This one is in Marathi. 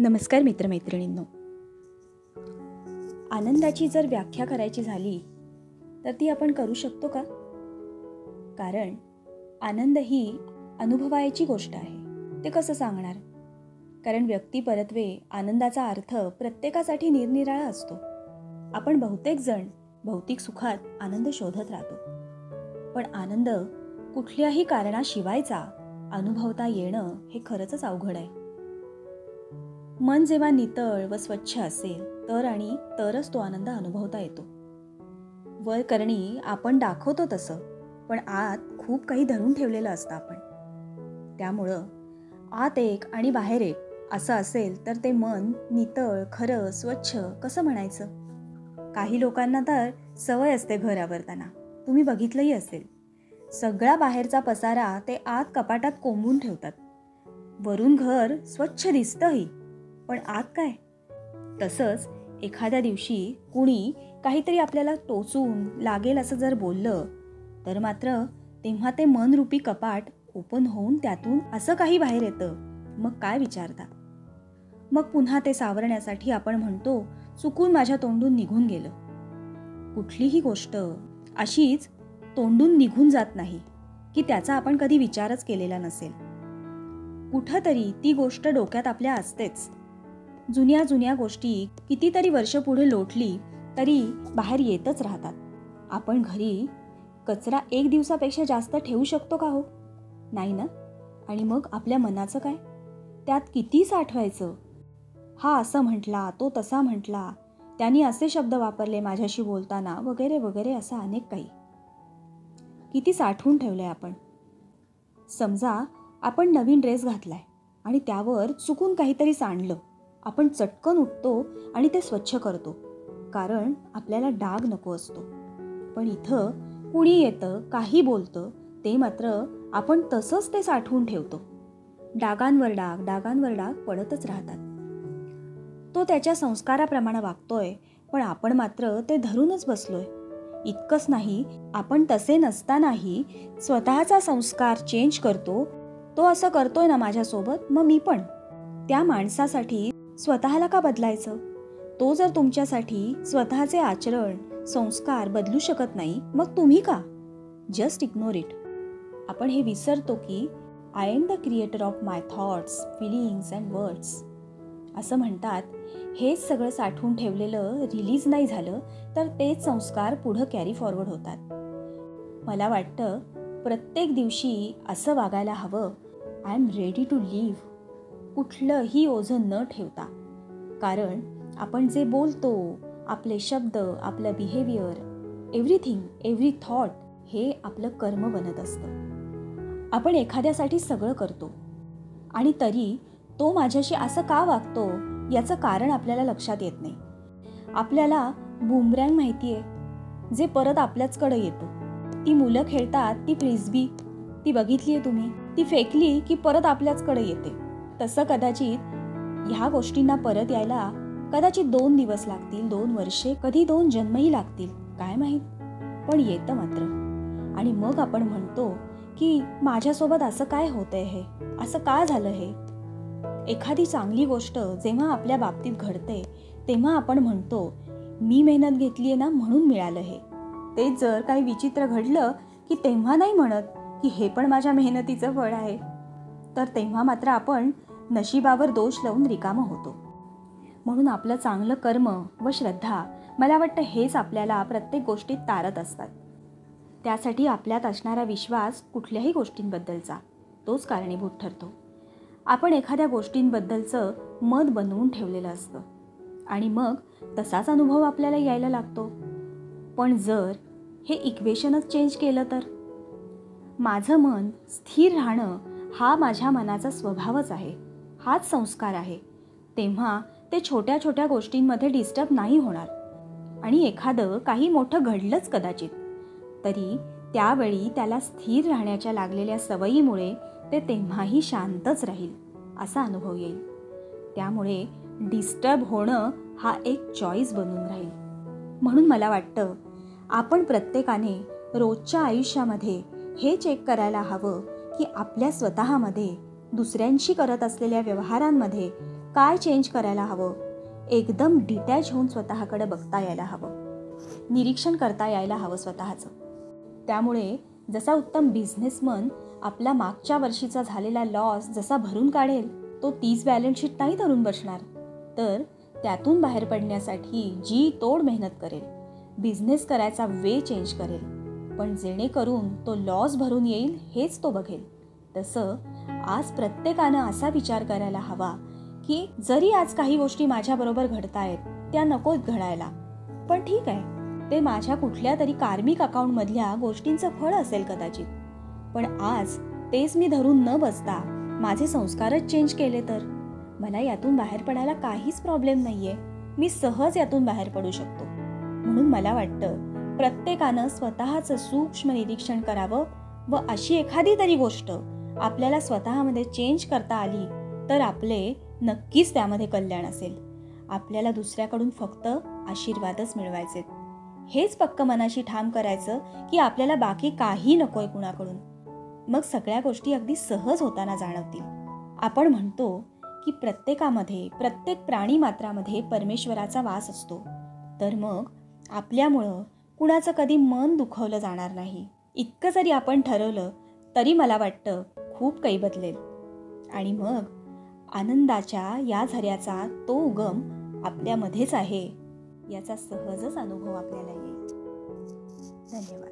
नमस्कार मित्रमैत्रिणींनो. आनंदाची जर व्याख्या करायची झाली तर ती आपण करू शकतो का? कारण आनंद ही अनुभवायची गोष्ट आहे. ते कसं सांगणार? कारण व्यक्ती परत्वे आनंदाचा अर्थ प्रत्येकासाठी निरनिराळा असतो. आपण बहुतेक जण भौतिक सुखात आनंद शोधत राहतो. पण आनंद कुठल्याही कारणाशिवायचा अनुभवता येणं हे खरंच अवघड आहे. मन जेव्हा नितळ व स्वच्छ असेल तर आणि तरच तो आनंद अनुभवता येतो. वर करणी आपण दाखवतो तसं पण आत खूप काही धरून ठेवलेलं असतं आपण. त्यामुळं आत एक आणि बाहेर एक असं असेल तर ते मन नितळ खरं स्वच्छ कसं म्हणायचं? काही लोकांना तर सवय असते घर आवरताना. तुम्ही बघितलंही असेल. सगळा बाहेरचा पसारा ते आत कपाटात कोंबून ठेवतात. वरून घर स्वच्छ दिसतंही. पण आत काय? तसंच एखाद्या दिवशी कुणी काहीतरी आपल्याला टोचून लागेल असं जर बोललं तर मात्र तेव्हा ते मनरूपी कपाट ओपन होऊन त्यातून असं काही बाहेर येतं. मग काय विचारता? मग पुन्हा ते सावरण्यासाठी आपण म्हणतो चुकून माझ्या तोंडून निघून गेलं. कुठलीही गोष्ट अशीच तोंडून निघून जात नाही की त्याचा आपण कधी विचारच केलेला नसेल. कुठंतरी ती गोष्ट डोक्यात आपल्या असतेच. जुन्या जुन्या गोष्टी कितीतरी वर्ष पुढे लोटली तरी बाहेर येतच राहतात. आपण घरी कचरा एक दिवसापेक्षा जास्त ठेवू शकतो का हो? नाही ना? आणि मग आपल्या मनाचं काय? त्यात किती साठवायचं? हा असं म्हटला तो तसा म्हटला त्यांनी असे शब्द वापरले माझ्याशी बोलताना वगैरे वगैरे असं अनेक काही. किती साठवून ठेवलं आहे आपण? समजा आपण नवीन ड्रेस घातला आहे आणि त्यावर चुकून काहीतरी सांडलं. आपण चटकन उठतो आणि ते स्वच्छ करतो. कारण आपल्याला डाग नको असतो. पण इथं कुणी येतं काही बोलतं ते मात्र आपण तसंच ते साठवून ठेवतो. डागांवर डाग डागांवर डाग पडतच राहतात. तो त्याच्या संस्काराप्रमाणे वागतोय पण आपण मात्र ते धरूनच बसलोय. इतकंच नाही आपण तसे नसतानाही स्वतःचा संस्कार चेंज करतो. तो असं करतोय ना माझ्यासोबत मग मी पण. त्या माणसासाठी स्वतःला का बदलायचं? तो जर तुमच्यासाठी स्वतःचे आचरण संस्कार बदलू शकत नाही मग तुम्ही का? जस्ट इग्नोर इट आपण हे विसरतो की I am the creator of my thoughts feelings and words असं म्हणतात हेच सगळं साठवून ठेवलेलं रिलीज नाही झालं तर तेच संस्कार पुढं कॅरी फॉरवर्ड होतात. मला वाटतं प्रत्येक दिवशी असं वागायला हवं I am ready to live कुठलंही ओझं न ठेवता. कारण आपण जे बोलतो आपले शब्द आपलं बिहेवियर एव्हरीथिंग एव्हरी थॉट हे आपलं कर्म बनत असतं. आपण एखाद्यासाठी सगळं करतो. आणि तरी तो माझ्याशी असं का वागतो याचं कारण आपल्याला लक्षात येत नाही. आपल्याला बुमरँग माहिती आहे जे परत आपल्याचकडे येतो. ती मुलं खेळतात ती फ्रिजबी ती बघितली आहे तुम्ही ती फेकली की परत आपल्याचकडे येते. तसं कदाचित ह्या गोष्टींना परत यायला कदाचित दोन दिवस लागतील दोन वर्षे कधी दोन जन्मही लागतील काय माहीत? पण येतं मात्र. आणि मग आपण म्हणतो की माझ्यासोबत असं काय होतंय हे? असं का झालं हे? एखादी चांगली गोष्ट जेव्हा आपल्या बाबतीत घडते तेव्हा आपण म्हणतो मी मेहनत घेतली आहे ना म्हणून मिळालं हे. ते जर काही विचित्र घडलं की तेव्हा नाही म्हणत की हे पण माझ्या मेहनतीचं फळ आहे. तर तेव्हा मात्र आपण नशिबावर दोष लावून रिकामं होतो. म्हणून आपलं चांगलं कर्म व श्रद्धा मला वाटतं हेच आपल्याला प्रत्येक गोष्टीत तारत असतात. त्यासाठी आपल्यात असणारा विश्वास कुठल्याही गोष्टींबद्दलचा तोच कारणीभूत ठरतो. आपण एखाद्या गोष्टींबद्दलचं मत बनवून ठेवलेलं असतं आणि मग तसाच अनुभव आपल्याला यायला लागतो. पण जर हे इक्वेशनच चेंज केलं तर? माझं मन स्थिर राहणं हा माझ्या मनाचा स्वभावच आहे. हाच संस्कार आहे. तेव्हा ते छोट्या छोट्या गोष्टींमध्ये डिस्टर्ब नाही होणार. आणि एखादं काही मोठं घडलंच कदाचित. तरी त्यावेळी त्याला स्थिर राहण्याच्या लागलेल्या सवयीमुळे ते तेव्हाही शांतच राहील असा अनुभव येईल. त्यामुळे डिस्टर्ब होणं हा एक चॉईस बनून राहील. म्हणून मला वाटतं आपण प्रत्येकाने रोजच्या आयुष्यामध्ये हे चेक करायला हवं की आपल्या स्वतःमध्ये दुसऱ्यांशी करत असलेल्या व्यवहारांमध्ये काय चेंज करायला हवं? एकदम डिटॅच होऊन स्वतःकडे बघता यायला हवं. निरीक्षण करता यायला हवं स्वतःचं. त्यामुळे जसा उत्तम बिझनेसमन आपला मागच्या वर्षीचा झालेला लॉस जसा भरून काढेल तो तीच बॅलन्सशीट नाही धरून बसणार. तर त्यातून बाहेर पडण्यासाठी जी तोड मेहनत करेल बिझनेस करायचा वे चेंज करेल. पण जेणेकरून तो लॉस भरून येईल हेच तो बघेल. तसं आज प्रत्येकानं असा विचार करायला हवा की जरी आज काही गोष्टी माझ्याबरोबर घडतायत त्या नकोत घडायला. पण ठीक आहे ते माझ्या कुठल्या तरी कार्मिक अकाउंटमधल्या गोष्टींचं फळ असेल कदाचित. पण आज तेच मी धरून न बसता माझे संस्कारच चेंज केले तर? मला यातून बाहेर पडायला काहीच प्रॉब्लेम नाहीये. मी सहज यातून बाहेर पडू शकतो. म्हणून मला वाटतं प्रत्येकानं स्वतःचं सूक्ष्म निरीक्षण करावं व अशी एखादी तरी गोष्ट आपल्याला स्वतःमध्ये चेंज करता आली तर आपले नक्कीच त्यामध्ये कल्याण असेल. आपल्याला दुसऱ्याकडून फक्त आशीर्वादच मिळवायचे हेच पक्क मनाशी ठाम करायचं की आपल्याला बाकी काही नकोय कुणाकडून. मग सगळ्या गोष्टी अगदी सहज होताना जाणवतील. आपण म्हणतो की प्रत्येकामध्ये प्रत्येक प्राणी मात्रामध्ये परमेश्वराचा वास असतो. तर मग आपल्यामुळं कुणाचं कधी मन दुखवलं जाणार नाही. इतकं जरी आपण ठरवलं तरी मला वाटतं खूप काही बदलेल. आणि मग आनंदाच्या या झऱ्याचा तो उगम आपल्यामध्येच आहे याचा सहजच अनुभव आपल्याला येईल. धन्यवाद.